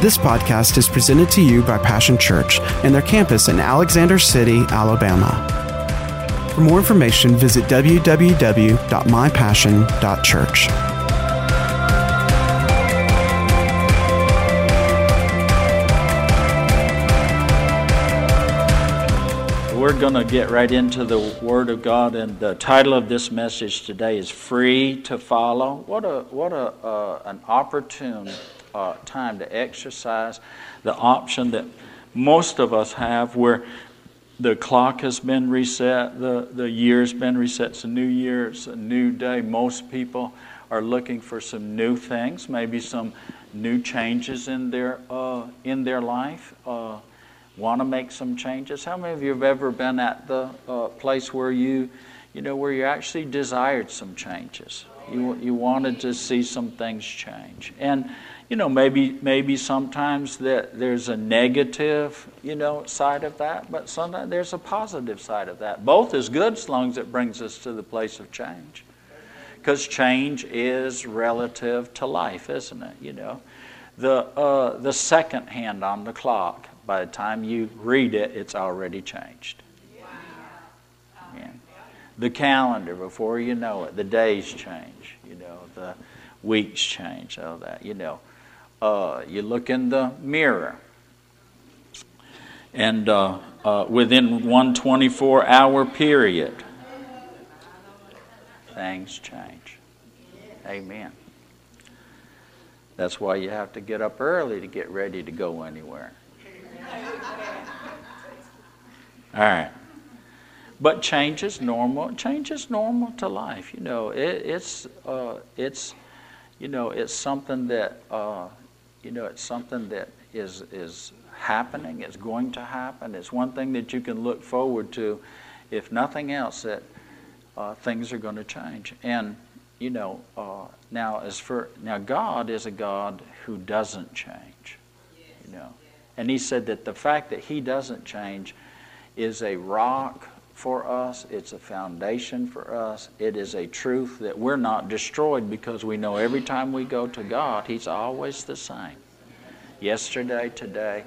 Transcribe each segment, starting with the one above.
This podcast is presented to you by Passion Church and their campus in Alexander City, Alabama. For more information, visit www.mypassion.church. We're going to get right into the Word of God, and the title of this message today is "Free to Follow." What a what a uh, an opportune uh, time to exercise the option that most of us have, where the clock has been reset, the the year's been reset. It's a new year, it's a new day. Most people are looking for some new things, maybe some new changes in their uh, in their life. Uh, want to make some changes? How many of you have ever been at the uh, place where you, you know, where you actually desired some changes? You, you wanted to see some things change. And, you know, maybe, maybe sometimes that there's a negative, you know, side of that, but sometimes there's a positive side of that. Both is good as long as it brings us to the place of change. Because change is relative to life, isn't it? You know, the, uh, the second hand on the clock by the time you read it, it's already changed. The calendar, before you know it, the days change. You know, the weeks change. All that. You know, uh, you look in the mirror, and uh, uh, within one 24-hour period, things change. Amen. That's why you have to get up early to get ready to go anywhere. All right. But change is normal. Change is normal to life. You know, it, it's uh, it's you know it's something that uh, you know it's something that is is happening. It's going to happen. It's one thing that you can look forward to, if nothing else, that uh, things are going to change. And you know, uh, now as for now, God is a God who doesn't change. You know, and He said that the fact that He doesn't change is a rock for us, it's a foundation for us, it is a truth that we're not destroyed because we know every time we go to God, He's always the same yesterday, today,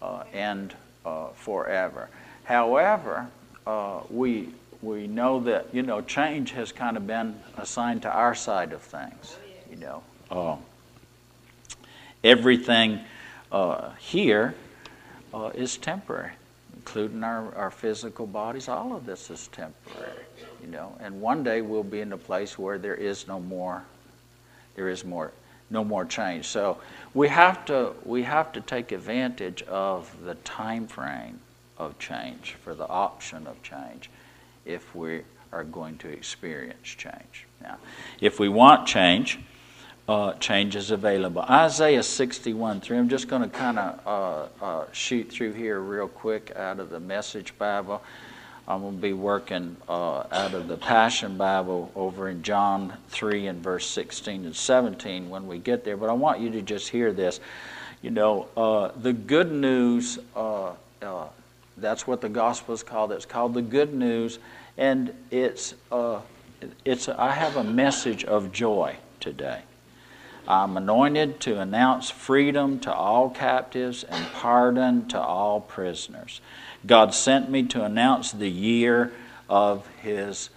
uh, and uh, forever. However, uh, we we know that you know change has kind of been assigned to our side of things. You know, uh, everything uh, here uh, is temporary including our, our physical bodies, all of this is temporary, you know. And one day we'll be in a place where there is no more, there is more, no more change. So we have to we have to take advantage of the time frame of change for the option of change, if we are going to experience change. Now, if we want change, uh, changes available. Isaiah 61 3. I'm just going to kind of uh, uh, shoot through here real quick out of the Message Bible. I'm going to be working uh, out of the Passion Bible over in John 3 and verse 16 and 17 when we get there. But I want you to just hear this. You know, uh, the good news, uh, that's what the gospel is called. It's called the good news. And it's, it's I have a message of joy today. I'm anointed to announce freedom to all captives and pardon to all prisoners. God sent me to announce the year of His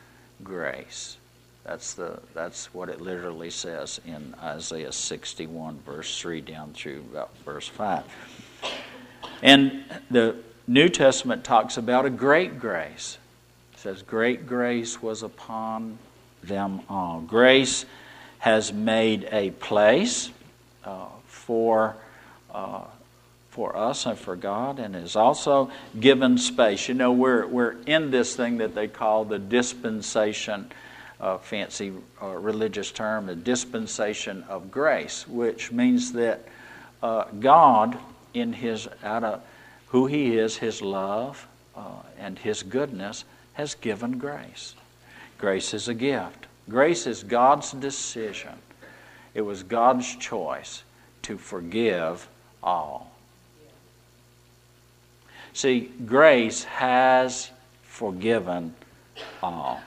grace. That's, the, that's what it literally says in Isaiah 61, verse 3 down through about verse 5. And the New Testament talks about a great grace. It says, Great grace was upon them all. Grace has made a place uh, for, uh, for us and for God and has also given space. You know, we're, we're in this thing that they call the dispensation, uh, fancy uh, religious term, the dispensation of grace, which means that uh, God, in His, out of who He is, His love uh, and His goodness, has given grace. Grace is a gift. Grace is God's decision. It was God's choice to forgive all. See, grace has forgiven all.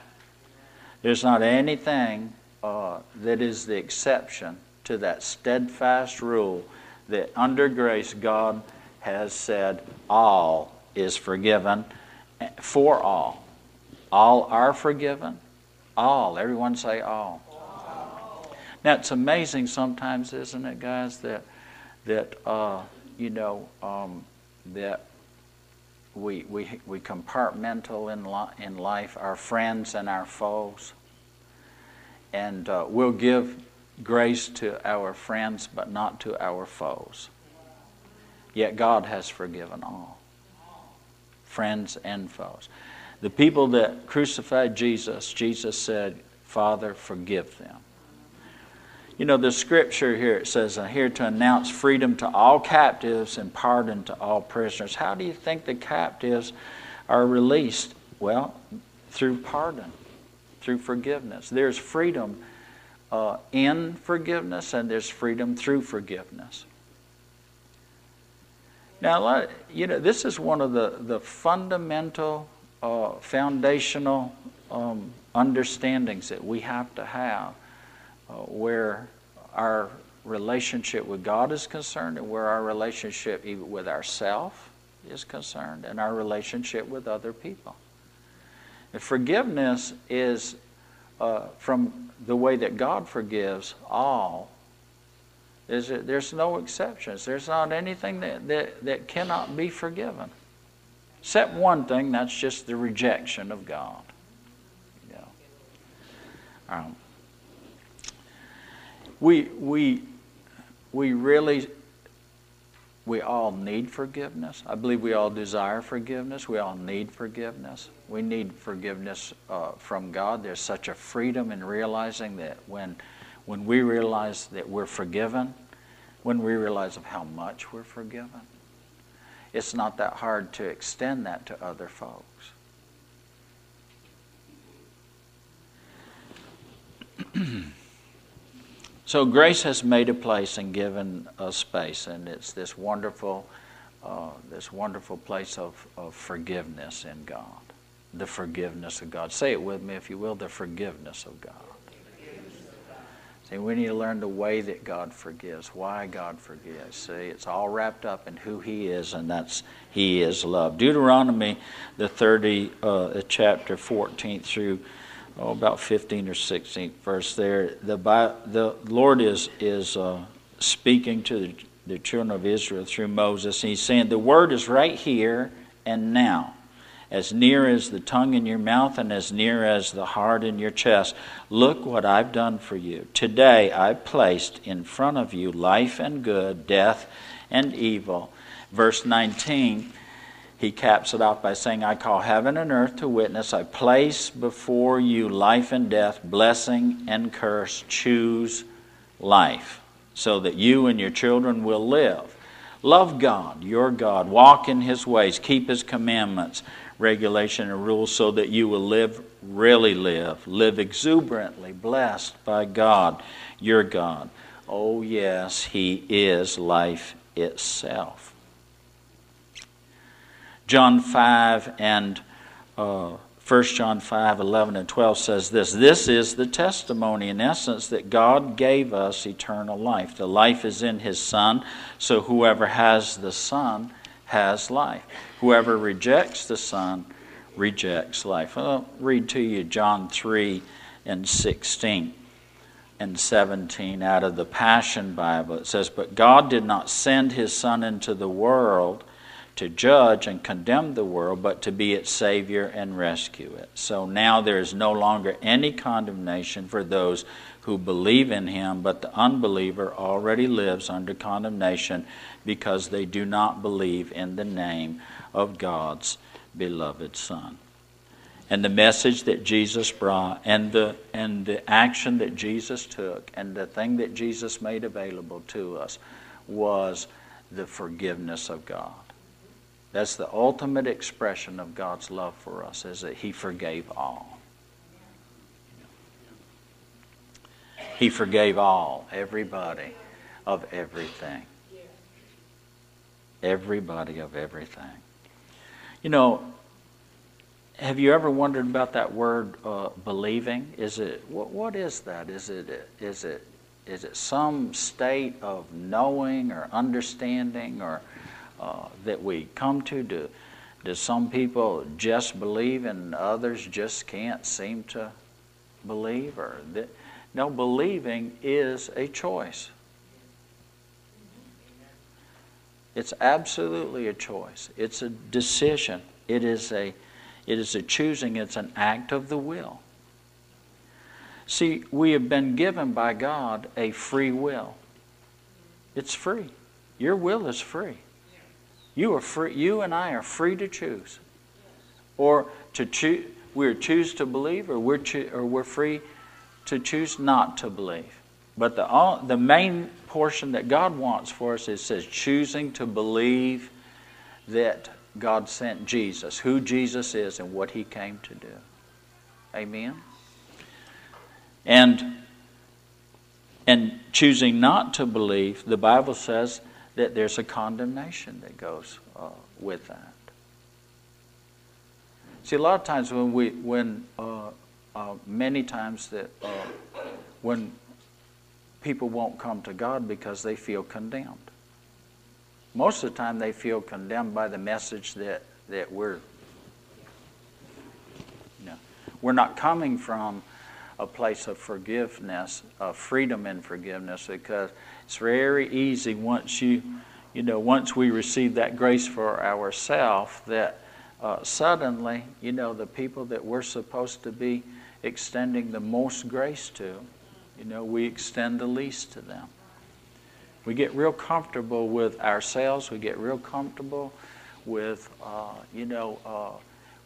There's not anything uh, that is the exception to that steadfast rule that under grace, God has said all is forgiven for all. All are forgiven. All. Everyone say all. Now it's amazing sometimes, isn't it, guys, that that uh, you know um, that we we we compartmental in li- in life our friends and our foes, and uh, we'll give grace to our friends, but not to our foes. Yet God has forgiven all, friends and foes. The people that crucified Jesus, Jesus said, Father, forgive them. You know, the scripture here it says, I'm here to announce freedom to all captives and pardon to all prisoners. How do you think the captives are released? Well, through pardon, through forgiveness. There's freedom uh, in forgiveness, and there's freedom through forgiveness. Now, you know, this is one of the, the fundamental, uh, foundational um, understandings that we have to have uh, where our relationship with God is concerned and where our relationship even with ourselves is concerned and our relationship with other people. And forgiveness is uh, from the way that God forgives all. There's, there's no exceptions. There's not anything that, that, that cannot be forgiven. Except one thing, that's just the rejection of God. Um, we, we, we really, we all need forgiveness. I believe we all desire forgiveness. We all need forgiveness. We need forgiveness uh, from God. There's such a freedom in realizing that when, when we realize that we're forgiven, when we realize of how much we're forgiven, it's not that hard to extend that to other folks. So grace has made a place and given a space, and it's this wonderful, uh, this wonderful place of, of forgiveness in God. The forgiveness of God. Say it with me, if you will, the forgiveness of God. See, we need to learn the way that God forgives, why God forgives. See, it's all wrapped up in who He is, and that's He is love. Deuteronomy, the 30, uh, chapter 14 through oh, about 15 or 16 verse there. The, the Lord is, is uh, speaking to the, the children of Israel through Moses, He's saying, The word is right here and now, as near as the tongue in your mouth and as near as the heart in your chest. Look what I've done for you. Today I placed in front of you life and good, death and evil. Verse 19 he caps it off by saying, I call heaven and earth to witness. I place before you life and death, blessing and curse. Choose life so that you and your children will live. Love God, your God. Walk in His ways. Keep His commandments, regulation, and rules so that you will live, really live. Live exuberantly, blessed by God, your God. Oh, yes, He is life itself. John 5 and uh, 1 John 5 11 and 12 says this This is the testimony, in essence, that God gave us eternal life. The life is in His Son, so whoever has the Son has life. Whoever rejects the Son rejects life. I'll read to you John 3 and 16 and 17 out of the Passion Bible. It says, But God did not send His Son into the world to judge and condemn the world, but to be its Savior and rescue it. So now there is no longer any condemnation for those who believe in Him, but the unbeliever already lives under condemnation because they do not believe in the name of God's beloved Son. And the message that Jesus brought, and the, and the action that Jesus took, and the thing that Jesus made available to us was the forgiveness of God. That's the ultimate expression of God's love for us, is that He forgave all. He forgave all, everybody of everything. Everybody of everything. You know, have you ever wondered about that word uh, believing? Is it what, what is that? Is it is it is it some state of knowing or understanding or uh, that we come to? Do, do some people just believe and others just can't seem to believe? Or that, no, believing is a choice. It's absolutely a choice. It's a decision. It is a, it is a choosing. It's an act of the will. See, we have been given by God a free will. It's free. Your will is free. You are free. You and I are free to choose, or to choose. We're choose to believe, or we're cho- or we're free to choose not to believe. But the all, the main portion that God wants for us is says choosing to believe that God sent Jesus, who Jesus is, and what He came to do. Amen. And and choosing not to believe, the Bible says that there's a condemnation that goes uh, with that. See, a lot of times when we, when many times that uh, when people won't come to God because they feel condemned. Most of the time, they feel condemned by the message that that we're, you know, we're not coming from a place of forgiveness, of freedom and forgiveness, because it's very easy once you, you know, once we receive that grace for ourselves, that uh, suddenly, you know, the people that we're supposed to be extending the most grace to, you know, we extend the least to them. We get real comfortable with ourselves. We get real comfortable with, uh, you know, uh,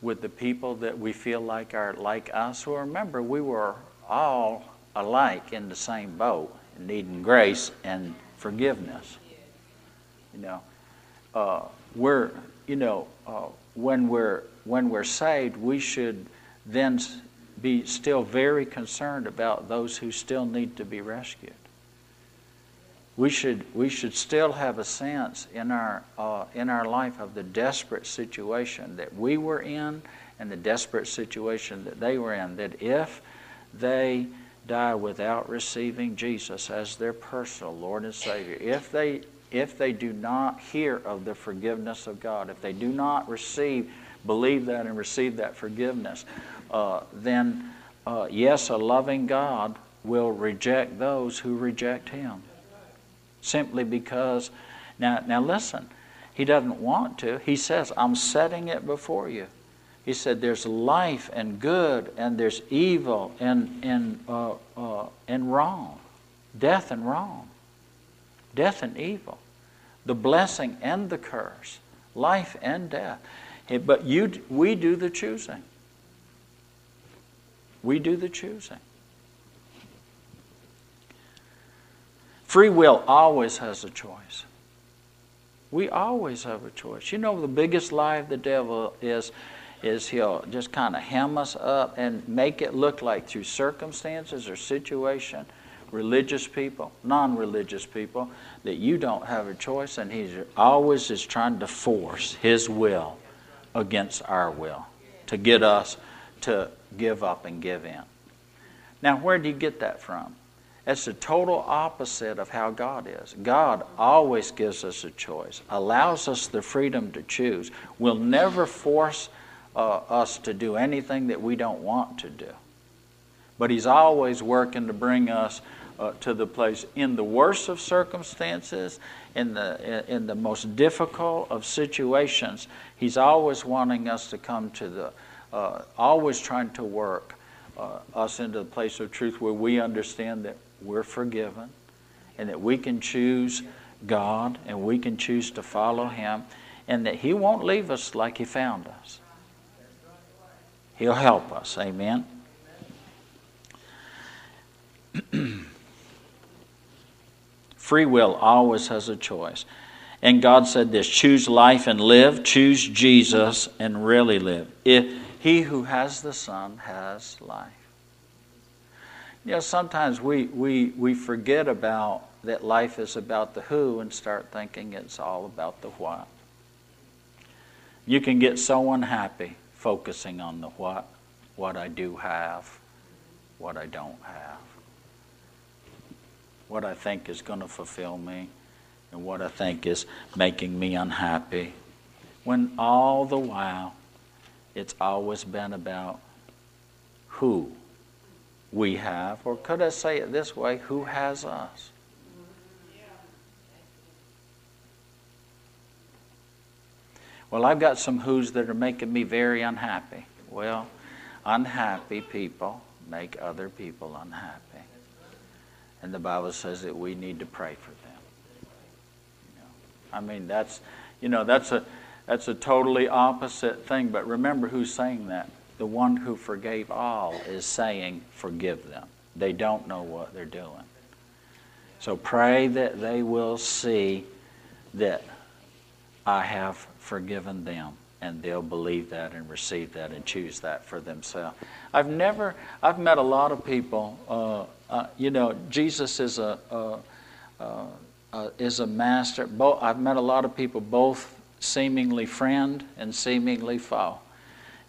with the people that we feel like are like us. Well, remember, we were all alike in the same boat, needing grace and forgiveness. You know, uh, we're, you know, uh, when we're when we're saved, we should then be still very concerned about those who still need to be rescued. We should, we should still have a sense in our, uh, in our life of the desperate situation that we were in and the desperate situation that they were in. That if they die without receiving Jesus as their personal Lord and Savior, if they, if they do not hear of the forgiveness of God, if they do not receive, believe that and receive that forgiveness, uh, then uh, yes, a loving God will reject those who reject Him simply because. Now, now listen, he doesn't want to. He says, I'm setting it before you. He said, There's life and good, and there's evil and, and, uh, uh, and wrong, death and wrong, death and evil, the blessing and the curse, life and death. But you, we do the choosing. We do the choosing. Free will always has a choice. We always have a choice. You know, the biggest lie of the devil is, is he'll just kind of hem us up and make it look like through circumstances or situation, religious people, non religious people, that you don't have a choice, and he's always is trying to force his will against our will to get us to give up and give in. Now, where do you get that from? That's the total opposite of how God is. God always gives us a choice, allows us the freedom to choose, will never force uh, us to do anything that we don't want to do. But He's always working to bring us uh, to the place in the worst of circumstances, in the, in the most difficult of situations. He's always wanting us to come to the, uh, always trying to work uh, us into the place of truth where we understand that we're forgiven and that we can choose God and we can choose to follow Him and that He won't leave us like He found us. He'll help us. Amen. Free will always has a choice. And God said this choose life and live, choose Jesus and really live. If he who has the Son has life. You know, sometimes we, we, we forget about that life is about the who and start thinking it's all about the what. You can get so unhappy focusing on the what, what I do have, what I don't have. what I think is going to fulfill me, and what I think is making me unhappy. When all the while, it's always been about who we have, or could I say it this way, who has us? Well, I've got some who's that are making me very unhappy. Well, unhappy people make other people unhappy. And the Bible says that we need to pray for them. You know, I mean, that's, you know, that's a, that's a totally opposite thing. But remember who's saying that. The one who forgave all is saying, forgive them. They don't know what they're doing. So pray that they will see that I have forgiven them and they'll believe that and receive that and choose that for themselves. I've never, I've met a lot of people. Uh, uh, you know, Jesus is a, a, a, is a master. Both, I've met a lot of people, both seemingly friend and seemingly foe,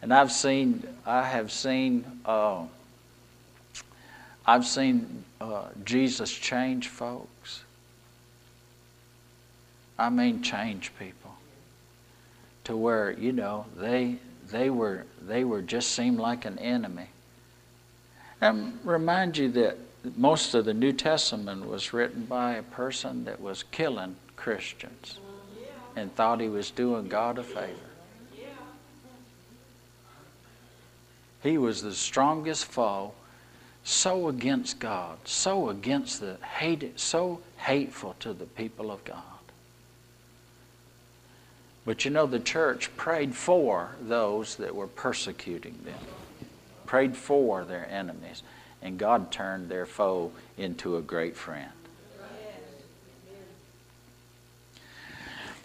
and I've seen, I have seen, uh, I've seen uh, Jesus change folks. I mean, change people to where you know they they were they were just seemed like an enemy. And remind you that most of the New Testament was written by a person that was killing Christians and thought he was doing God a favor. He was the strongest foe, so against God, so against the hated, so hateful to the people of God. But you know, the church prayed for those that were persecuting them, prayed for their enemies, and God turned their foe into a great friend.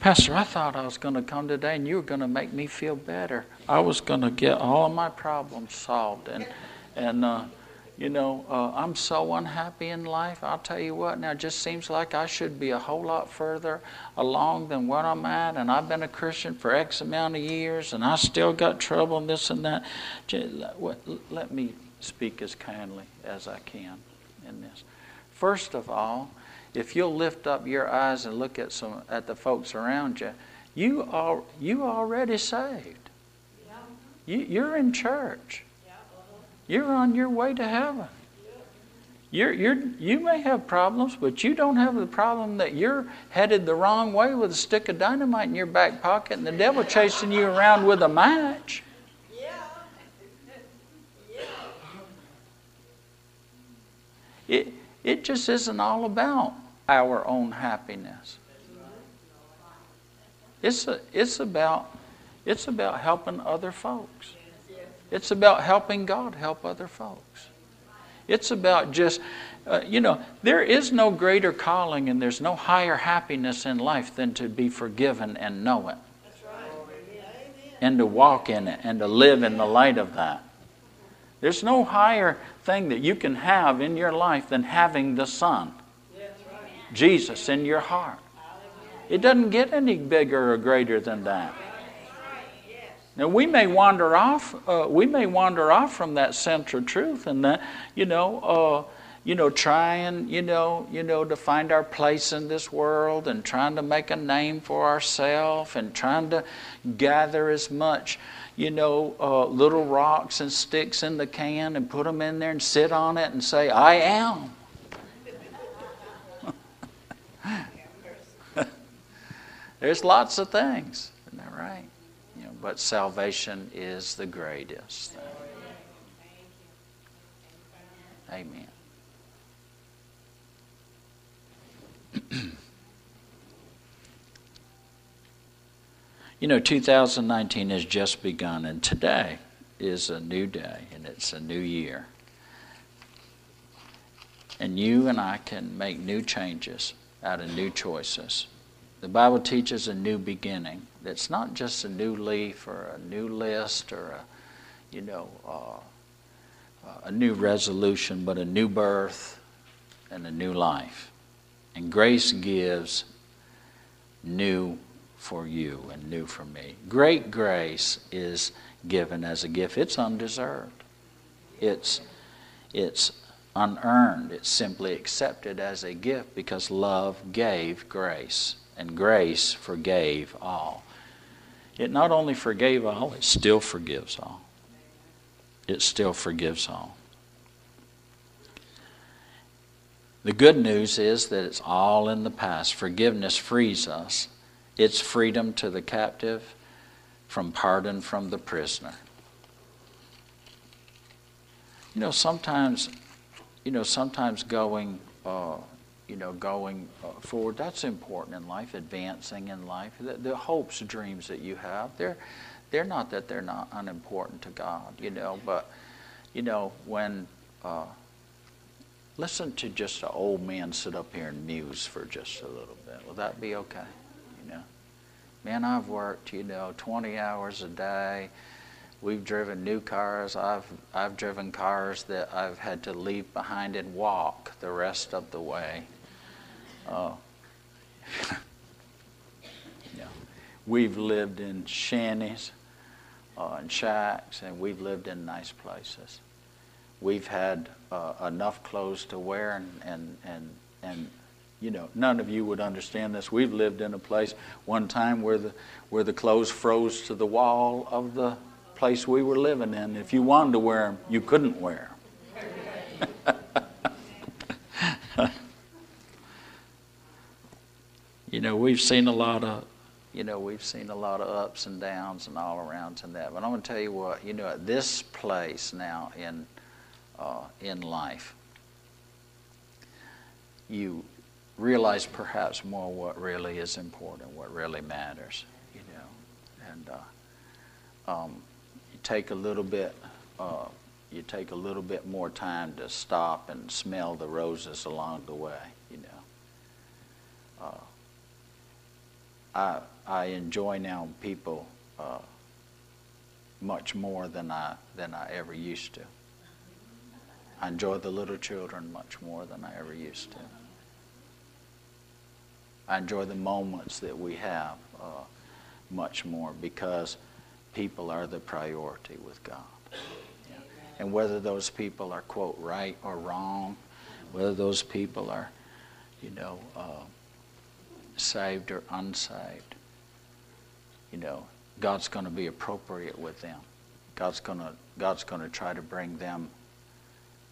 Pastor, I thought I was going to come today and you were going to make me feel better. I was going to get all of my problems solved. And, and uh, you know, uh, I'm so unhappy in life. I'll tell you what, now it just seems like I should be a whole lot further along than where I'm at. And I've been a Christian for X amount of years and I still got trouble and this and that. Let me speak as kindly as I can in this. First of all, if you'll lift up your eyes and look at some at the folks around you, you are you already saved. You, you're in church. You're on your way to heaven. You're, you're, you may have problems, but you don't have the problem that you're headed the wrong way with a stick of dynamite in your back pocket and the devil chasing you around with a match. It, it just isn't all about our own happiness. It's, a, it's, about, it's about helping other folks. It's about helping God help other folks. It's about just, uh, you know, there is no greater calling and there's no higher happiness in life than to be forgiven and know it. And to walk in it and to live in the light of that. There's no higher thing that you can have in your life than having the Son, Jesus, in your heart. It doesn't get any bigger or greater than that. Now we may wander off. Uh, we may wander off from that central truth, and that you know, uh, you know, trying, you know, you know, to find our place in this world, and trying to make a name for ourselves, and trying to gather as much, you know, uh, little rocks and sticks in the can, and put them in there, and sit on it, and say, "I am." There's lots of things, isn't that right? but salvation is the greatest thing. Amen. you know, 2019 has just begun, and today is a new day, and it's a new year. And you and I can make new changes out of new choices. The Bible teaches a new beginning. It's not just a new leaf or a new list or a, you know, uh, a new resolution, but a new birth and a new life. And grace gives new for you and new for me. Great grace is given as a gift. It's undeserved. It's it's unearned. It's simply accepted as a gift because love gave grace, and grace forgave all. It not only forgave all, it still forgives all. It still forgives all. The good news is that it's all in the past. Forgiveness frees us, it's freedom to the captive from pardon from the prisoner. You know, sometimes, you know, sometimes going, uh, you know, going uh, forward, that's important in life, advancing in life. The, the hopes, dreams that you have, they're, they're not that they're not unimportant to God, you know, but, you know, when, uh, listen to just an old man sit up here and muse for just a little bit. Will that be okay? You know, man, I've worked, you know, 20 hours a day We've driven new cars. I've, I've driven cars that I've had to leave behind and walk the rest of the way. Uh, yeah. We've lived in shanties uh, and shacks, and we've lived in nice places. We've had uh, enough clothes to wear, and, and, and, and you know, none of you would understand this. We've lived in a place one time where the, where the clothes froze to the wall of the place we were living in. If you wanted to wear them, you couldn't wear them. you know, we've seen a lot of, you know, we've seen a lot of ups and downs and all arounds and that. But I'm going to tell you what, you know, at this place now in uh, in life, you realize perhaps more what really is important, what really matters, you know, and. Uh, um, take a little bit, uh, you take a little bit more time to stop and smell the roses along the way. You know, uh, I I enjoy now people uh, much more than I than I ever used to. I enjoy the little children much more than I ever used to. I enjoy the moments that we have uh, much more because people are the priority with God. Yeah. And whether those people are, quote, right or wrong, whether those people are, you know, uh, saved or unsaved, you know, God's going to be appropriate with them. God's going to God's going to try to bring them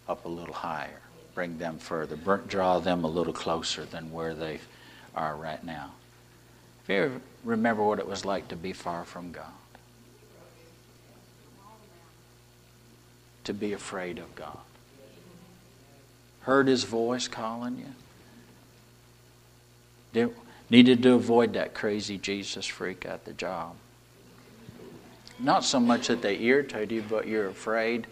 up a little higher, bring them further, draw them a little closer than where they are right now. If you remember what it was like to be far from God, to be afraid of God. Heard his voice calling you. Did, needed to avoid that crazy Jesus freak at the job. Not so much that they irritate you, but you're afraid.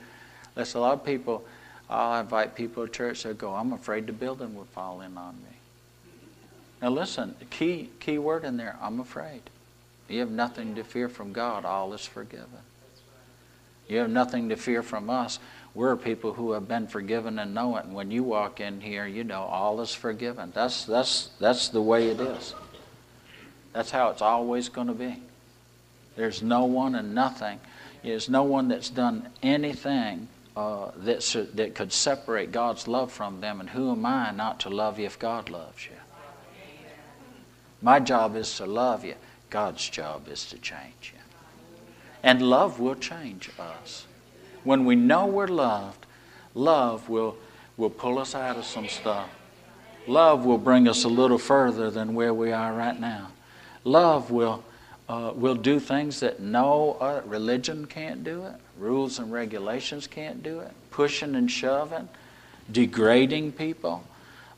That's a lot of people, I'll invite people to church, they'll go, I'm afraid the building will fall in on me. Now listen, key, key word in there, I'm afraid. You have nothing to fear from God, all is forgiven. You have nothing to fear from us. We're people who have been forgiven and know it. And when you walk in here, you know all is forgiven. That's, that's, that's the way it is. That's how it's always going to be. There's no one and nothing. There's no one that's done anything uh, that, that could separate God's love from them. And who am I not to love you if God loves you? My job is to love you. God's job is to change you. And love will change us. When we know we're loved, love will, will pull us out of some stuff. Love will bring us a little further than where we are right now. Love will, uh, will do things that no uh, religion can't do it, rules and regulations can't do it, pushing and shoving, degrading people.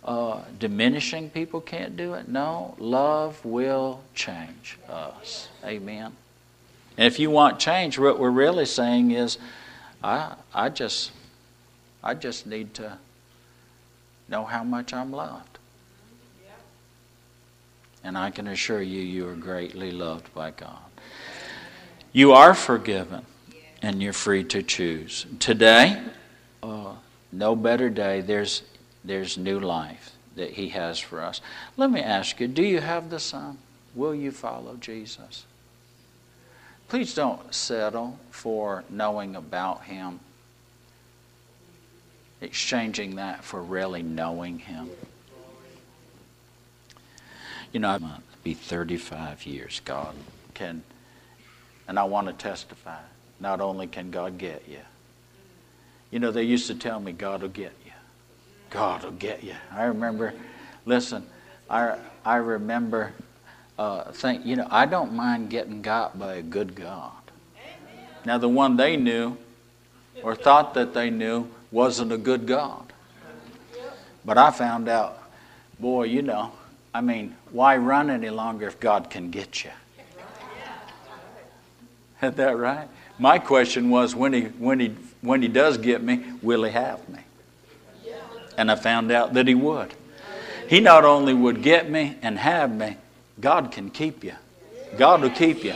Uh, diminishing people can't do it. No, love will change us. Amen. And if you want change, what we're really saying is, I, I just, I just need to know how much I'm loved. And I can assure you, you are greatly loved by God. You are forgiven, and you're free to choose. Today, uh, no better day. There's, there's new life that He has for us. Let me ask you do you have the Son? Will you follow Jesus? Please don't settle for knowing about Him exchanging that for really knowing Him. You know, I'm going to be 35 years. God can, and I want to testify. Not only can God get you, you know, they used to tell me, God will get you. God will get you. I remember, listen, I, I remember, uh, think, you know, I don't mind getting got by a good God. Now, the one they knew or thought that they knew wasn't a good God. But I found out, boy, you know, I mean, why run any longer if God can get you? Is that right? My question was when he, when, he, when he does get me, will he have me? And I found out that he would. He not only would get me and have me, God can keep you. God will keep you.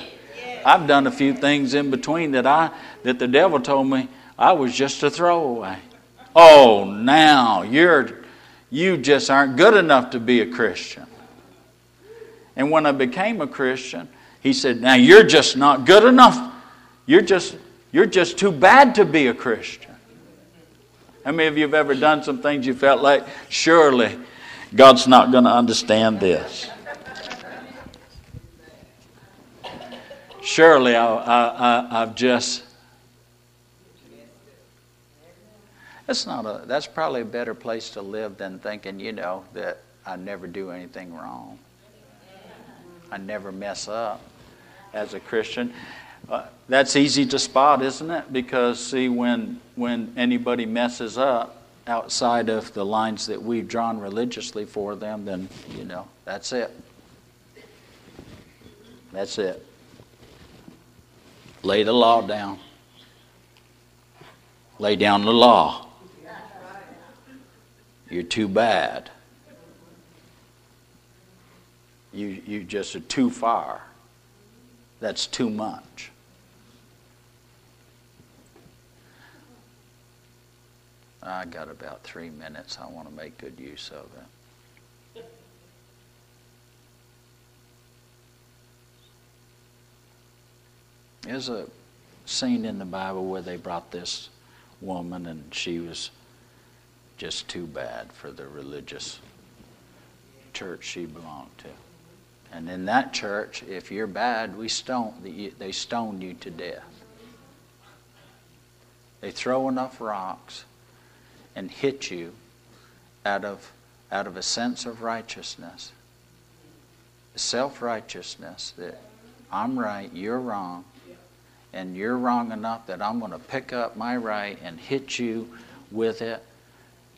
I've done a few things in between that I that the devil told me I was just a throwaway. Oh, now you're you just aren't good enough to be a Christian. And when I became a Christian, he said, "Now you're just not good enough. You're just you're just too bad to be a Christian." How many of you have ever done some things you felt like surely God's not going to understand this? Surely I, I've just. That's not a. That's probably a better place to live than thinking, you know, that I never do anything wrong. I never mess up as a Christian. Uh, that's easy to spot, isn't it? Because see, when when anybody messes up outside of the lines that we've drawn religiously for them, then you know that's it. That's it. Lay the law down. Lay down the law. You're too bad. You, you just are too far. That's too much. I got about three minutes. I want to make good use of it. There's a scene in the Bible where they brought this woman, and she was just too bad for the religious church she belonged to. And in that church, if you're bad, we stone they stone you to death. They throw enough rocks and hit you out of out of a sense of righteousness, self righteousness that I'm right, you're wrong, and you're wrong enough that I'm going to pick up my right and hit you with it,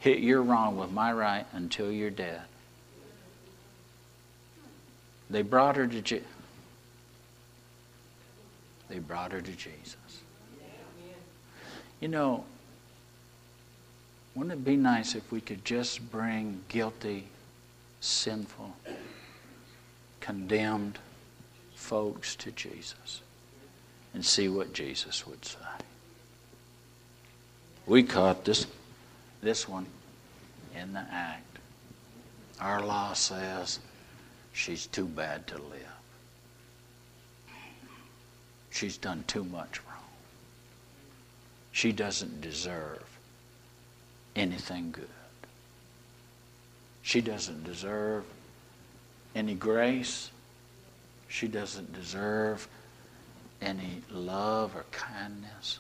hit your wrong with my right until you're dead. They brought her to Je- They brought her to Jesus. You know, wouldn't it be nice if we could just bring guilty, sinful, condemned folks to Jesus? And see what Jesus would say. We caught this, this one in the act. Our law says she's too bad to live. She's done too much wrong. She doesn't deserve anything good. She doesn't deserve any grace. She doesn't deserve any love or kindness,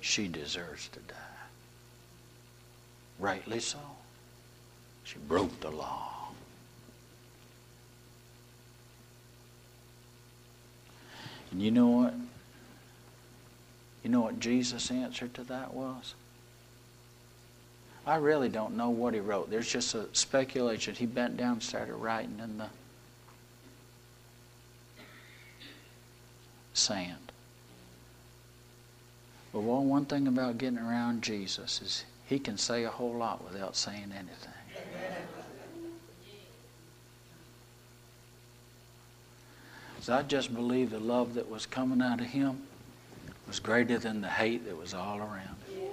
she deserves to die. Rightly so. She broke the law. And you know what? You know what Jesus' answer to that was? I really don't know what he wrote. There's just a speculation. He bent down and started writing in the sand. But well, one thing about getting around Jesus is he can say a whole lot without saying anything. So I just believe the love that was coming out of him was greater than the hate that was all around. Him.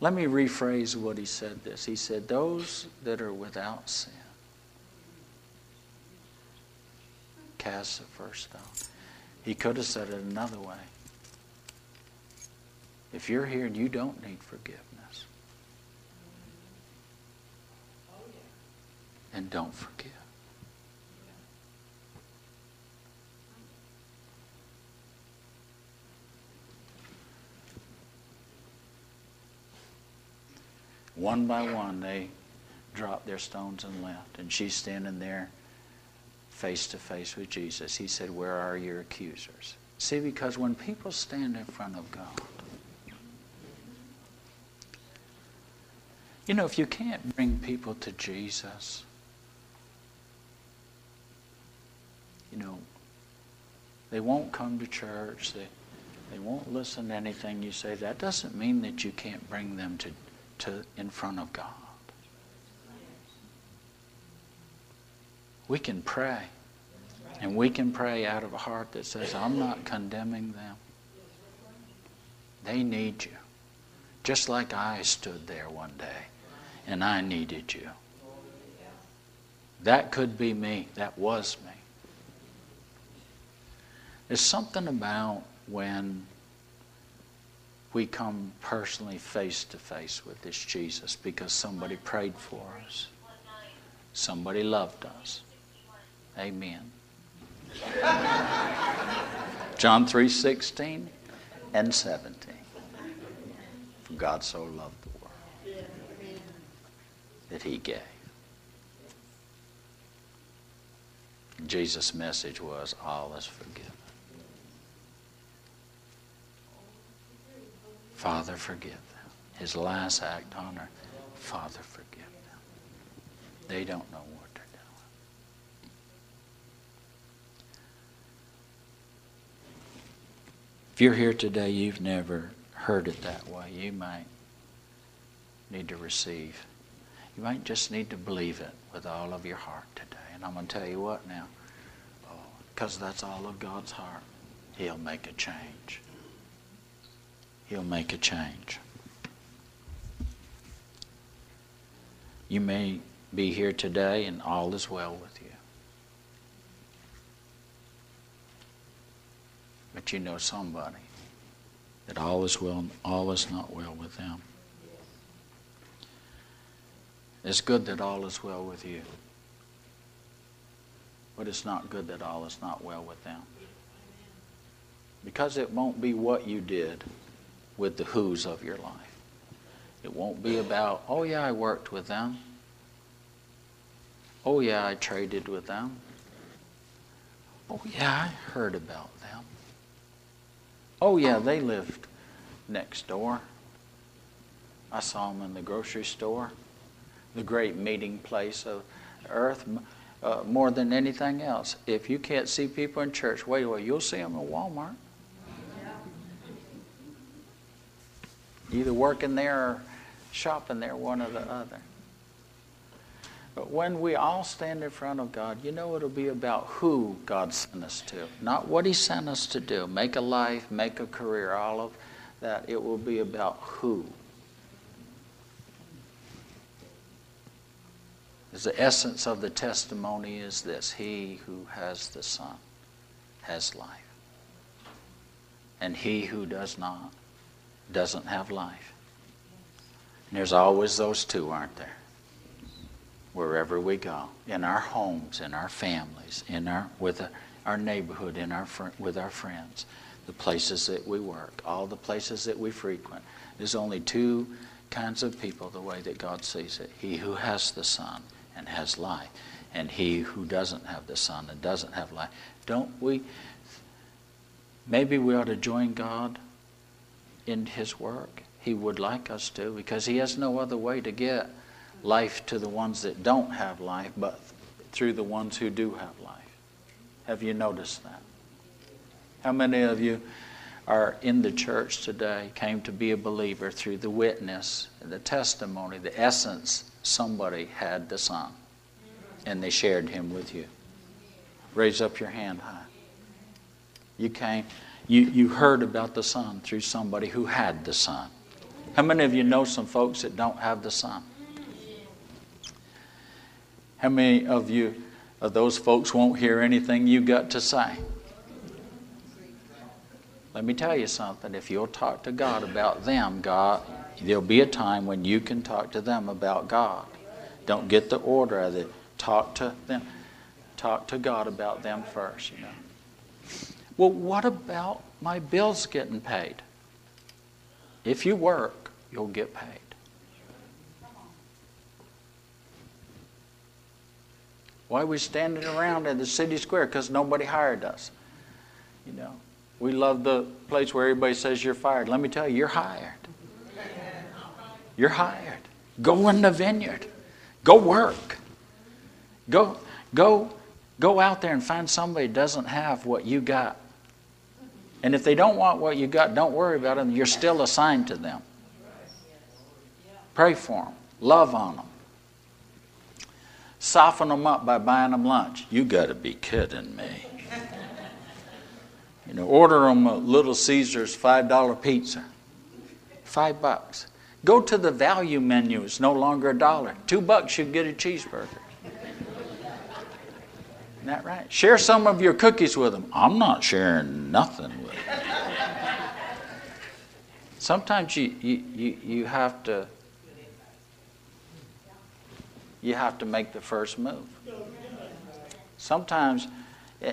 Let me rephrase what he said this. He said, Those that are without sin cast the first stone. He could have said it another way. If you're here and you don't need forgiveness, and don't forgive. One by one, they dropped their stones and left. And she's standing there face to face with Jesus. He said, Where are your accusers? See, because when people stand in front of God, you know, if you can't bring people to Jesus, you know, they won't come to church, they, they won't listen to anything you say. That doesn't mean that you can't bring them to, to in front of God. We can pray. And we can pray out of a heart that says, I'm not condemning them. They need you. Just like I stood there one day and I needed you. That could be me. That was me. There's something about when we come personally face to face with this Jesus because somebody prayed for us, somebody loved us. Amen. John 3:16 and 17. For God so loved the world that he gave. Jesus' message was all is forgiven. Father, forgive them. His last act on earth, Father, forgive them. They don't know what they're doing. If you're here today, you've never heard it that way. You might need to receive. You might just need to believe it with all of your heart today. And I'm going to tell you what now, because oh, that's all of God's heart. He'll make a change. He'll make a change. You may be here today and all is well with you. But you know somebody that all is well all is not well with them. It's good that all is well with you. But it's not good that all is not well with them. Because it won't be what you did with the who's of your life. It won't be about, oh yeah, I worked with them. Oh yeah, I traded with them. Oh yeah, I heard about. Oh yeah, they lived next door. I saw them in the grocery store, the great meeting place of earth, uh, more than anything else. If you can't see people in church, wait a while, you'll see them in Walmart. either working there or shopping there, one or the other. But when we all stand in front of God, you know it'll be about who God sent us to, not what He sent us to do. Make a life, make a career, all of that. It will be about who. the essence of the testimony is this He who has the Son has life. And he who does not doesn't have life. And there's always those two, aren't there? Wherever we go, in our homes, in our families, in our with our neighborhood, in our with our friends, the places that we work, all the places that we frequent. There's only two kinds of people the way that God sees it. He who has the Son and has life, and he who doesn't have the Son and doesn't have life. Don't we? Maybe we ought to join God in His work. He would like us to because He has no other way to get life to the ones that don't have life but through the ones who do have life. Have you noticed that? How many of you are in the church today, came to be a believer through the witness, the testimony, the essence somebody had the Son and they shared Him with you? Raise up your hand high. You came you, you heard about the Son through somebody who had the Son. How many of you know some folks that don't have the Son? How many of you of those folks won't hear anything you got to say? Let me tell you something. If you'll talk to God about them, God, there'll be a time when you can talk to them about God. Don't get the order of it. Talk to them. Talk to God about them first, you know. Well, what about my bills getting paid? If you work, you'll get paid. Why are we standing around in the city square? Because nobody hired us. You know, we love the place where everybody says you're fired. Let me tell you, you're hired. You're hired. Go in the vineyard. Go work. Go, go, go out there and find somebody doesn't have what you got. And if they don't want what you got, don't worry about them. You're still assigned to them. Pray for them. Love on them. Soften them up by buying them lunch. You got to be kidding me. You know, order them a Little Caesars $5 pizza. Five bucks. Go to the value menu. It's no longer a dollar. Two bucks, you get a cheeseburger. Isn't that right? Share some of your cookies with them. I'm not sharing nothing with them. Sometimes you, you, you, you have to you have to make the first move. Sometimes,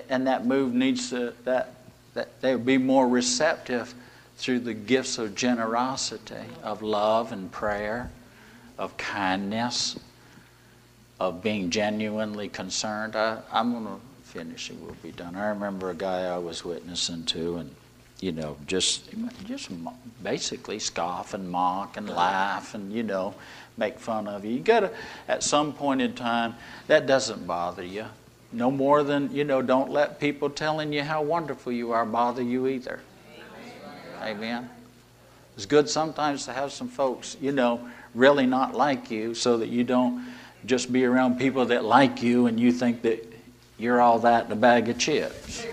and that move needs to that that they would be more receptive through the gifts of generosity, of love and prayer, of kindness, of being genuinely concerned. I, I'm going to finish and We'll be done. I remember a guy I was witnessing to, and you know, just just basically scoff and mock and laugh and you know, make fun of you. You got to, at some point in time, that doesn't bother you. No more than you know. Don't let people telling you how wonderful you are bother you either. Amen. It's good sometimes to have some folks, you know, really not like you, so that you don't just be around people that like you and you think that you're all that in a bag of chips.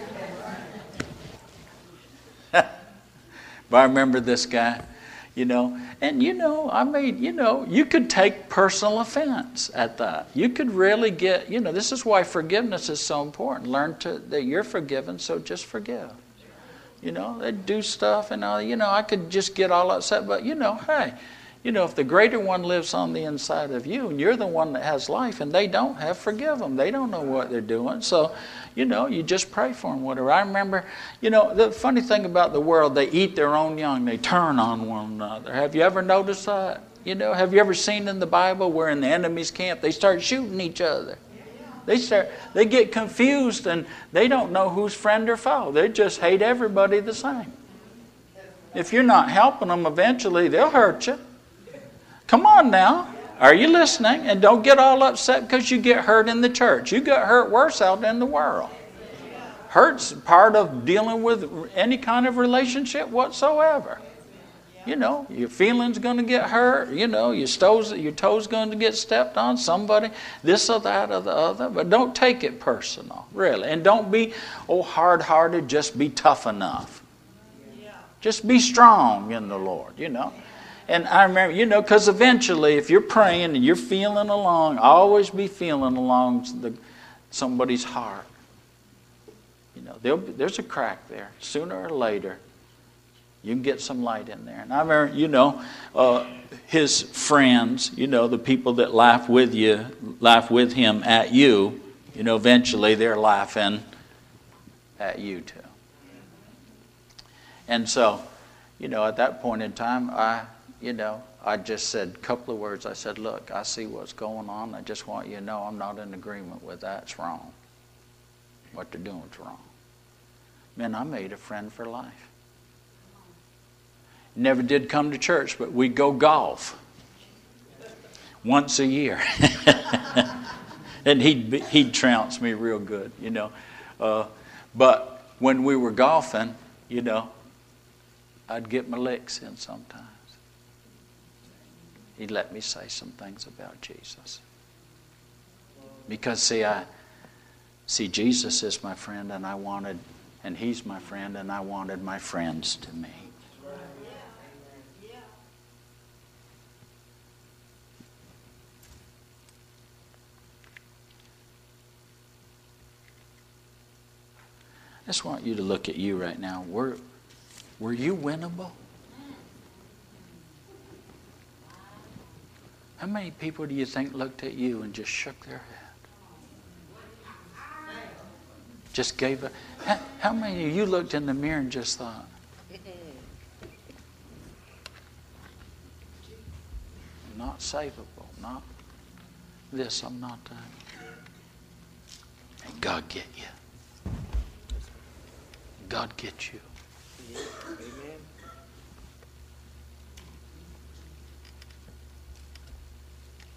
but I remember this guy, you know, and you know, I mean, you know, you could take personal offense at that. You could really get, you know, this is why forgiveness is so important. Learn to that you're forgiven, so just forgive. You know, they do stuff and all, you know, I could just get all upset, but you know, hey, you know, if the greater one lives on the inside of you and you're the one that has life and they don't have, forgive them. They don't know what they're doing. So, you know, you just pray for them, whatever. I remember, you know, the funny thing about the world, they eat their own young, they turn on one another. Have you ever noticed that? You know, have you ever seen in the Bible where in the enemy's camp they start shooting each other? They start they get confused and they don't know who's friend or foe. They just hate everybody the same. If you're not helping them eventually, they'll hurt you. Come on now. Are you listening? And don't get all upset because you get hurt in the church. You get hurt worse out in the world. Hurt's part of dealing with any kind of relationship whatsoever. You know, your feelings going to get hurt. You know, your toes, your toes going to get stepped on. Somebody, this or that or the other. But don't take it personal, really, and don't be oh hard-hearted. Just be tough enough. Just be strong in the Lord. You know. And I remember, you know, because eventually, if you're praying and you're feeling along, always be feeling along the, somebody's heart. You know, there's a crack there. Sooner or later, you can get some light in there. And I remember, you know, uh, his friends, you know, the people that laugh with you, laugh with him at you, you know, eventually they're laughing at you too. And so, you know, at that point in time, I you know, I just said a couple of words. I said, Look, I see what's going on. I just want you to know I'm not in agreement with that. It's wrong. What they're doing is wrong. Man, I made a friend for life. Never did come to church, but we'd go golf once a year. and he'd, he'd trounce me real good, you know. Uh, but when we were golfing, you know, I'd get my licks in sometimes. He let me say some things about Jesus. Because see, I see Jesus is my friend and I wanted and he's my friend and I wanted my friends to me. I just want you to look at you right now. We're, Were you winnable? How many people do you think looked at you and just shook their head? Just gave a. How, how many of you looked in the mirror and just thought, not savable, not this, I'm not that. And God get you. God get you. Amen.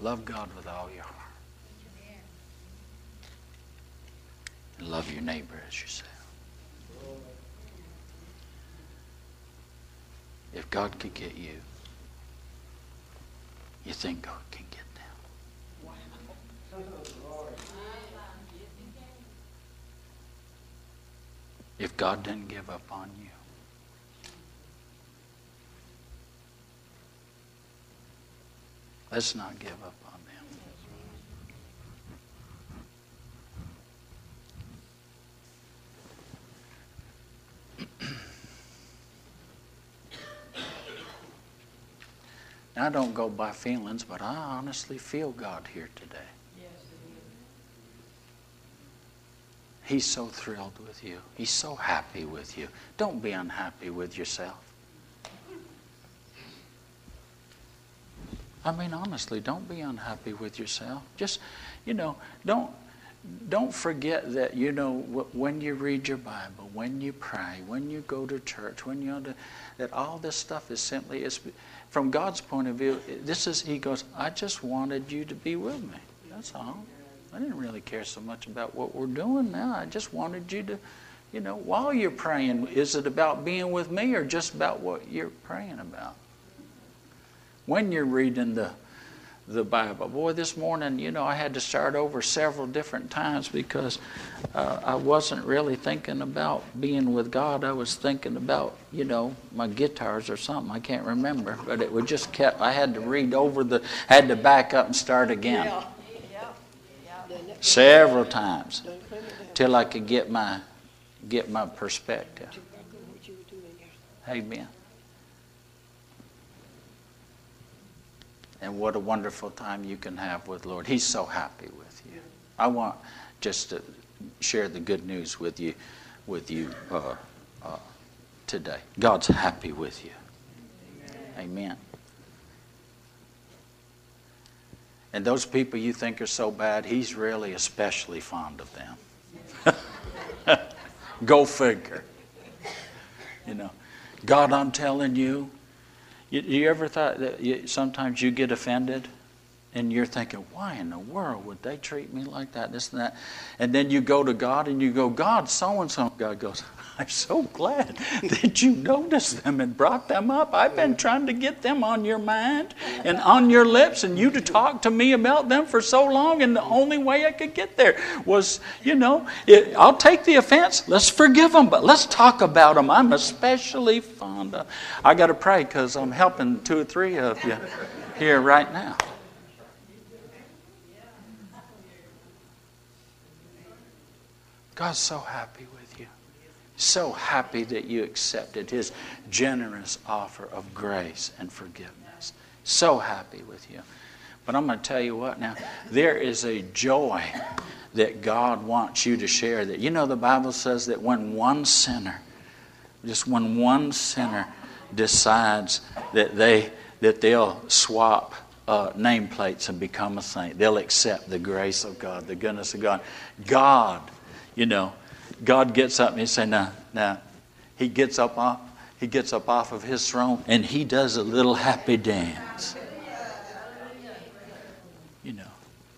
Love God with all your heart. And love your neighbor as yourself. If God could get you, you think God can get them. If God didn't give up on you, let's not give up on them. Now, I don't go by feelings, but I honestly feel God here today. He's so thrilled with you. He's so happy with you. Don't be unhappy with yourself. I mean, honestly, don't be unhappy with yourself. Just, you know, don't don't forget that you know when you read your bible when you pray when you go to church when you that all this stuff is simply is from god's point of view this is he goes i just wanted you to be with me. That's all. I didn't really care so much about what we're doing now. I just wanted you to you know while you're praying is it about being with me or just about what you're praying about when you're reading the the Bible. Boy, this morning, you know, I had to start over several different times because uh, I wasn't really thinking about being with God. I was thinking about, you know, my guitars or something. I can't remember, but it would just kept. I had to read over the, had to back up and start again. Yeah. Several times till I could get my get my perspective. Amen. And what a wonderful time you can have with Lord. He's so happy with you. I want just to share the good news with you, with you uh, uh, today. God's happy with you. Amen. And those people you think are so bad, He's really especially fond of them. Go figure. You know, God, I'm telling you, you, you ever thought that you, sometimes you get offended and you're thinking, why in the world would they treat me like that, this and that? And then you go to God and you go, God, so and so. God goes, I'm so glad that you noticed them and brought them up. I've been trying to get them on your mind and on your lips and you to talk to me about them for so long. And the only way I could get there was, you know, it, I'll take the offense. Let's forgive them, but let's talk about them. I'm especially fond of. I got to pray because I'm helping two or three of you here right now. God's so happy with you. so happy that you accepted his generous offer of grace and forgiveness. So happy with you. But I'm going to tell you what now, there is a joy that God wants you to share. That you know the Bible says that when one sinner, just when one sinner decides that they that they'll swap uh, nameplates and become a saint, they'll accept the grace of God, the goodness of God. God, you know, God gets up and he says, now, now, he gets up off, he gets up off of his throne and he does a little happy dance. You know.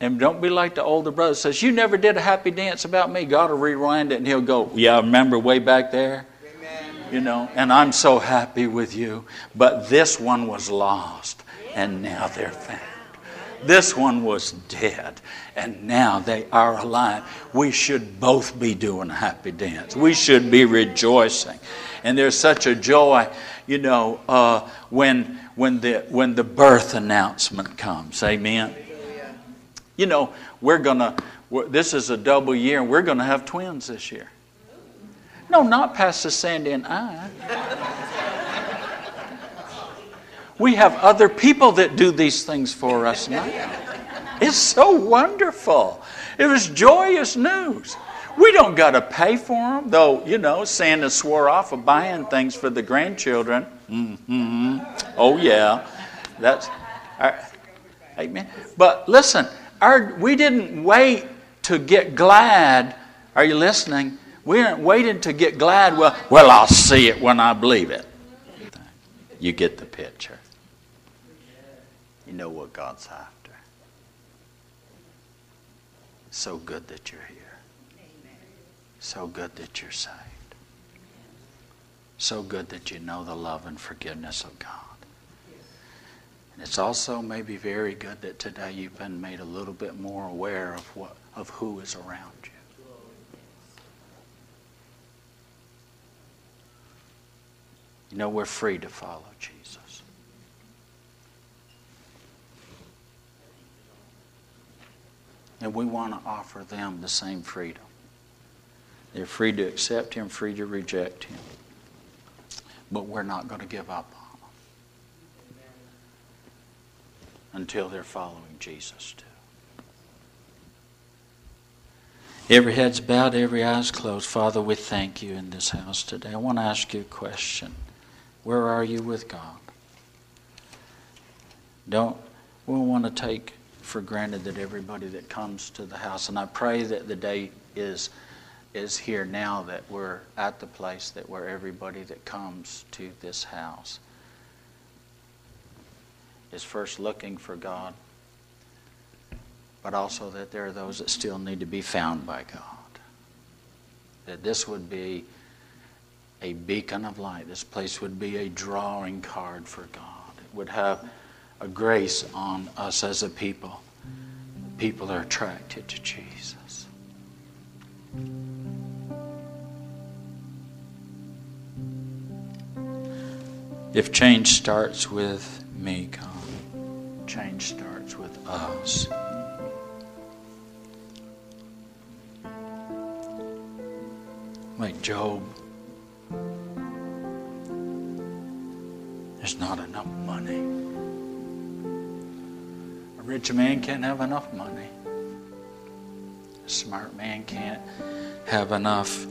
And don't be like the older brother says, You never did a happy dance about me. God will rewind it and he'll go, Yeah, I remember way back there. You know, and I'm so happy with you. But this one was lost and now they're found. This one was dead, and now they are alive. We should both be doing a happy dance. We should be rejoicing. And there's such a joy, you know, uh, when, when, the, when the birth announcement comes. Amen. You know, we're going to, this is a double year, and we're going to have twins this year. No, not Pastor Sandy and I. We have other people that do these things for us now. It's so wonderful. It was joyous news. We don't got to pay for them, though, you know, Santa swore off of buying things for the grandchildren. Mm-hmm. Oh, yeah. That's, our, amen. But listen, our, we didn't wait to get glad. Are you listening? We didn't wait to get glad. Well, well, I'll see it when I believe it. You get the picture. You know what God's after. So good that you're here. So good that you're saved. So good that you know the love and forgiveness of God. And it's also maybe very good that today you've been made a little bit more aware of what of who is around you. You know, we're free to follow Jesus. And we want to offer them the same freedom. They're free to accept Him, free to reject Him. But we're not going to give up on them until they're following Jesus too. Every head's bowed, every eye's closed. Father, we thank you in this house today. I want to ask you a question. Where are you with God? Don't we want to take for granted that everybody that comes to the house, and I pray that the day is is here now that we're at the place that where everybody that comes to this house is first looking for God, but also that there are those that still need to be found by God. That this would be a beacon of light. This place would be a drawing card for God. It would have a grace on us as a people. People are attracted to Jesus. If change starts with me, God, change starts with us. Like Job There's not enough money. Rich man can't have enough money. A smart man can't have enough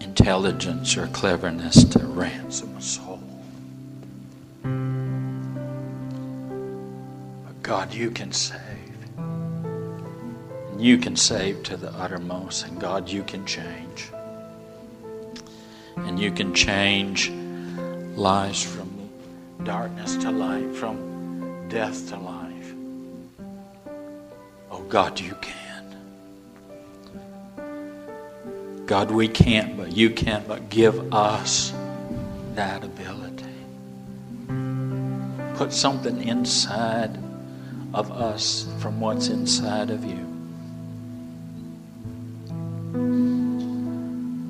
intelligence or cleverness to ransom a soul. But God, you can save. And you can save to the uttermost. And God, you can change. And you can change lives from darkness to light, from death to life. Oh God, you can. God, we can't, but you can, but give us that ability. Put something inside of us from what's inside of you.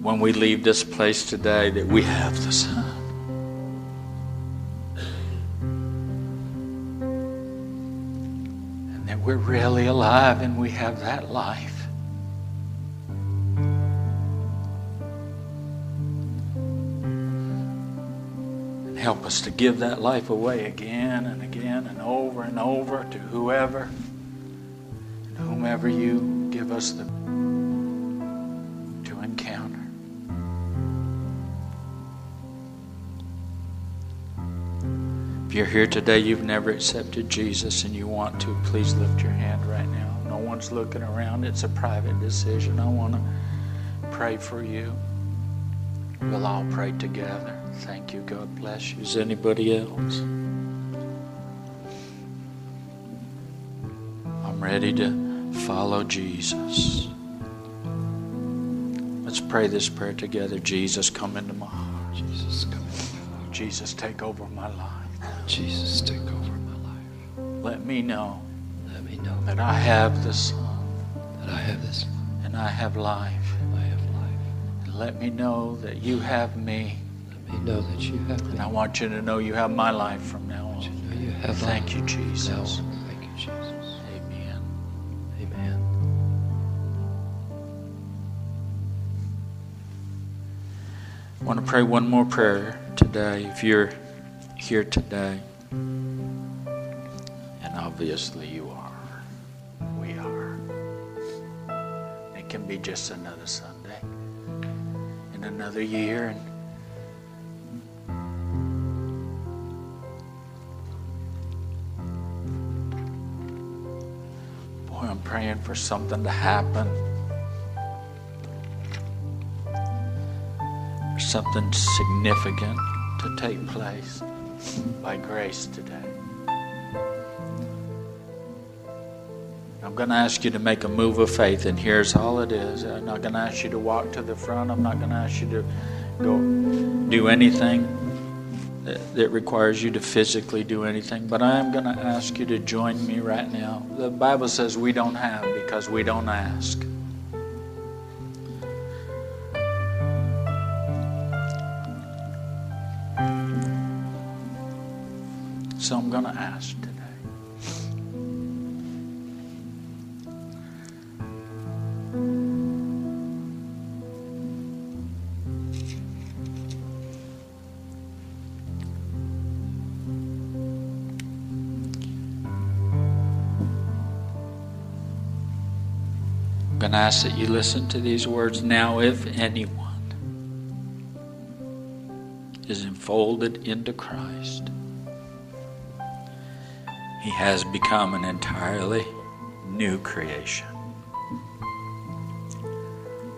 When we leave this place today, that we have the. We're really alive and we have that life. And help us to give that life away again and again and over and over to whoever and whomever you give us the to encounter. If you're here today, you've never accepted Jesus and you want to, please lift your hand right now. No one's looking around. It's a private decision. I want to pray for you. We'll all pray together. Thank you. God bless you. Is anybody else? I'm ready to follow Jesus. Let's pray this prayer together. Jesus, come into my heart. Jesus, come into my heart. Jesus, take over my life. Jesus, take over my life. Let me know. Let me know that I have the Son. That I have this. And I have life. I have life. And let me know that you have me. Let me know that you have me. And I want you to know you have my life from now on. You know you have Thank you, Jesus. Thank you, Jesus. Amen. Amen. I want to pray one more prayer today. If you're here today? And obviously you are. We are. It can be just another Sunday in another year and Boy, I'm praying for something to happen. Something significant to take place by grace today. I'm going to ask you to make a move of faith, and here's all it is. I'm not going to ask you to walk to the front. I'm not going to ask you to go do anything that, that requires you to physically do anything, but I am going to ask you to join me right now. The Bible says we don't have because we don't ask. So I'm going to ask today. I'm going to ask that you listen to these words now. If anyone is enfolded into Christ, he has become an entirely new creation.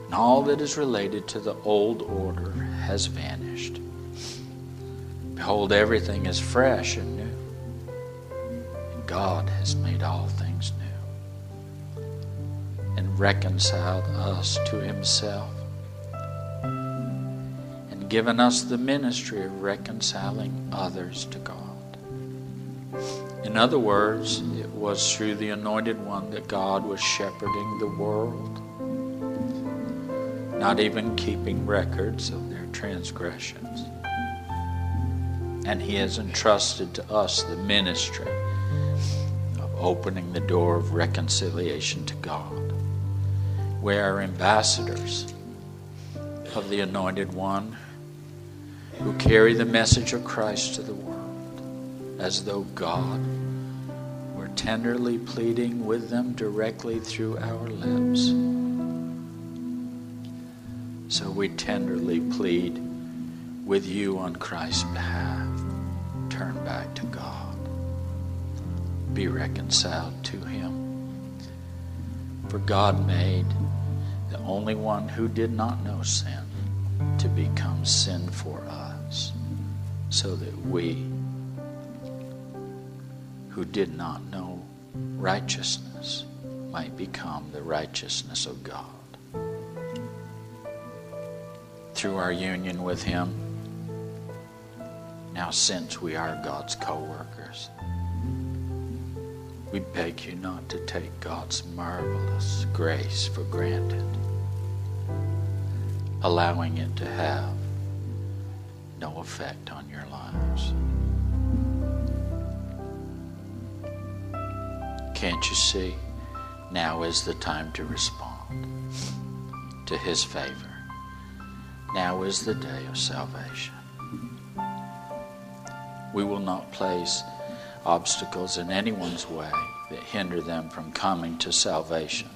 And all that is related to the old order has vanished. Behold, everything is fresh and new. And God has made all things new and reconciled us to Himself and given us the ministry of reconciling others to God. In other words, it was through the Anointed One that God was shepherding the world, not even keeping records of their transgressions. And He has entrusted to us the ministry of opening the door of reconciliation to God. We are ambassadors of the Anointed One who carry the message of Christ to the world as though God tenderly pleading with them directly through our lips. So we tenderly plead with you on Christ's behalf. Turn back to God. Be reconciled to Him. For God made the only one who did not know sin to become sin for us, so that we who did not know righteousness might become the righteousness of God. Through our union with Him, now since we are God's co workers, we beg you not to take God's marvelous grace for granted, allowing it to have no effect on your lives. Can't you see? Now is the time to respond to His favor. Now is the day of salvation. We will not place obstacles in anyone's way that hinder them from coming to salvation.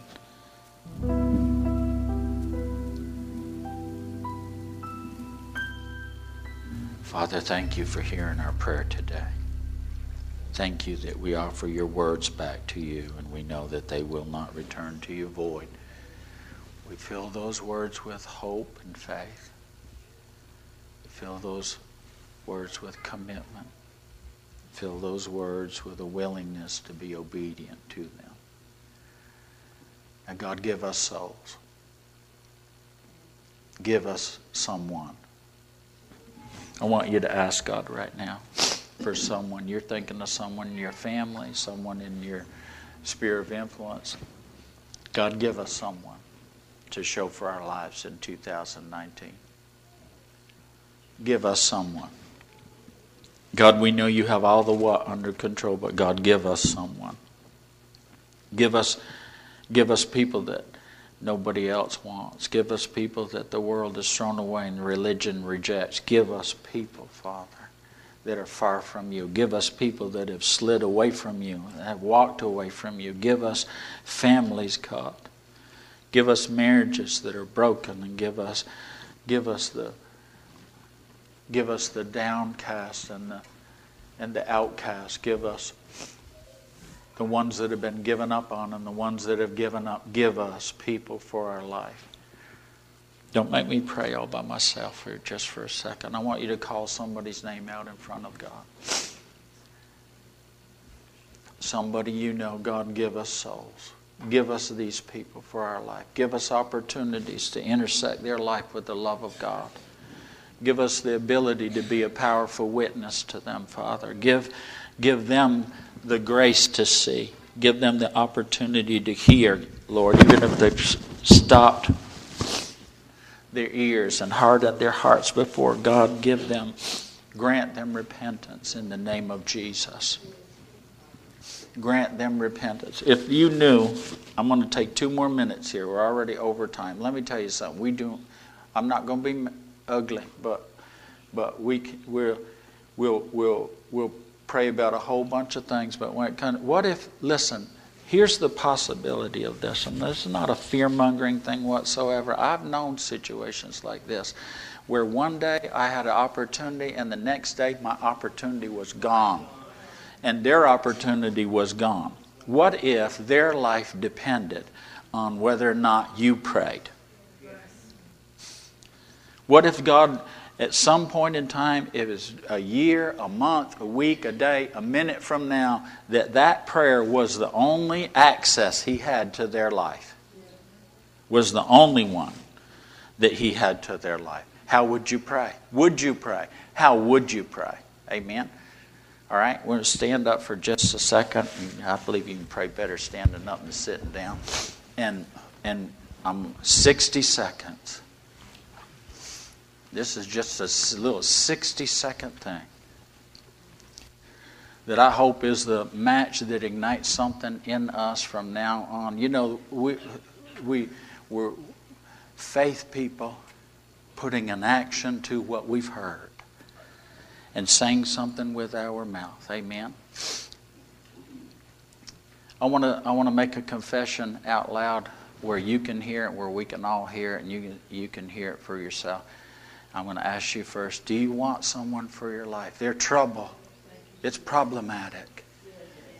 Father, thank you for hearing our prayer today. Thank you that we offer your words back to you and we know that they will not return to you void. We fill those words with hope and faith. We fill those words with commitment. Fill those words with a willingness to be obedient to them. And God, give us souls. Give us someone. I want you to ask God right now for someone. You're thinking of someone in your family, someone in your sphere of influence. God, give us someone to show for our lives in 2019. Give us someone. God, we know you have all the what under control, but God, give us someone. Give us, give us people that nobody else wants. Give us people that the world has thrown away and religion rejects. Give us people, Father, that are far from you. Give us people that have slid away from you, have walked away from you. Give us families caught. Give us marriages that are broken and give us give us the give us the downcast and the and the outcast. Give us the ones that have been given up on and the ones that have given up. Give us people for our life. Don't make me pray all by myself for just for a second. I want you to call somebody's name out in front of God. Somebody you know, God, give us souls. Give us these people for our life. Give us opportunities to intersect their life with the love of God. Give us the ability to be a powerful witness to them, Father. Give, give them the grace to see. Give them the opportunity to hear, Lord, even if they've stopped their ears and hardened their hearts before God. Give them, grant them repentance in the name of Jesus grant them repentance. If you knew, I'm going to take two more minutes here. We're already over time. Let me tell you something. We do. I'm not going to be ugly, but but we we'll we'll we'll we'll pray about a whole bunch of things. But when it comes, what if? Listen. Here's the possibility of this, and this is not a fear mongering thing whatsoever. I've known situations like this where one day I had an opportunity, and the next day my opportunity was gone and their opportunity was gone. What if their life depended on whether or not you prayed? What if God, at some point in time, it was a year, a month, a week, a day, a minute from now, that that prayer was the only access he had to their life? Was the only one that he had to their life. How would you pray? Would you pray? How would you pray? Amen. All right, we're going to stand up for just a second. I believe you can pray better standing up than sitting down. And and I'm 60 seconds. This is just a little 60 second thing that I hope is the match that ignites something in us from now on. You know, we we we're faith people putting an action to what we've heard and saying something with our mouth. Amen. I want to I want to make a confession out loud where you can hear it, where we can all hear it, and you can, you can hear it for yourself. I'm going to ask you first do you want someone for your life? They're trouble, it's problematic.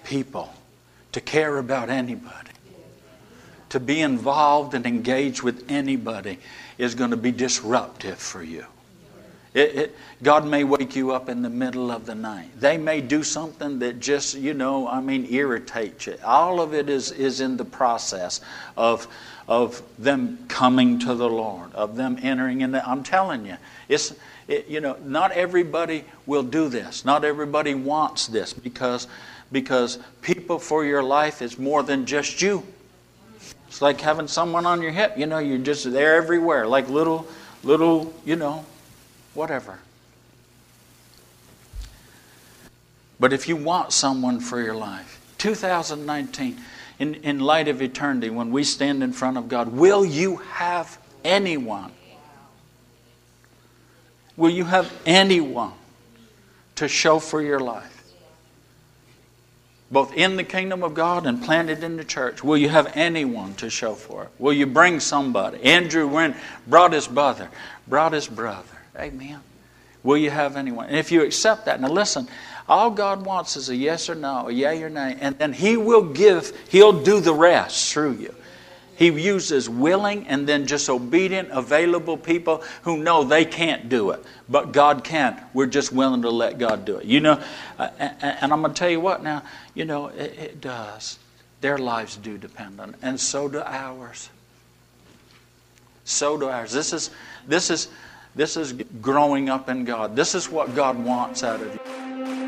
People, to care about anybody, to be involved and engaged with anybody is going to be disruptive for you. It, it, God may wake you up in the middle of the night. They may do something that just, you know, I mean, irritates you. All of it is, is in the process of, of them coming to the Lord, of them entering in. I'm telling you, it's, it, you know, not everybody will do this. Not everybody wants this because, because people for your life is more than just you. It's like having someone on your hip. You know, you're just there everywhere, like little, little, you know, whatever. But if you want someone for your life, 2019, in, in light of eternity, when we stand in front of God, will you have anyone? Will you have anyone to show for your life? Both in the kingdom of God and planted in the church. Will you have anyone to show for it? Will you bring somebody? Andrew went, brought his brother, brought his brother. Amen. Will you have anyone? And if you accept that, now listen, all God wants is a yes or no, a yea or nay, and then He will give, He'll do the rest through you. He uses willing and then just obedient, available people who know they can't do it, but God can. We're just willing to let God do it. You know, uh, and, I'm going to tell you what now, you know, it, it does. Their lives do depend on it, and so do ours. So do ours. This is, this is, this is growing up in God. This is what God wants out of you.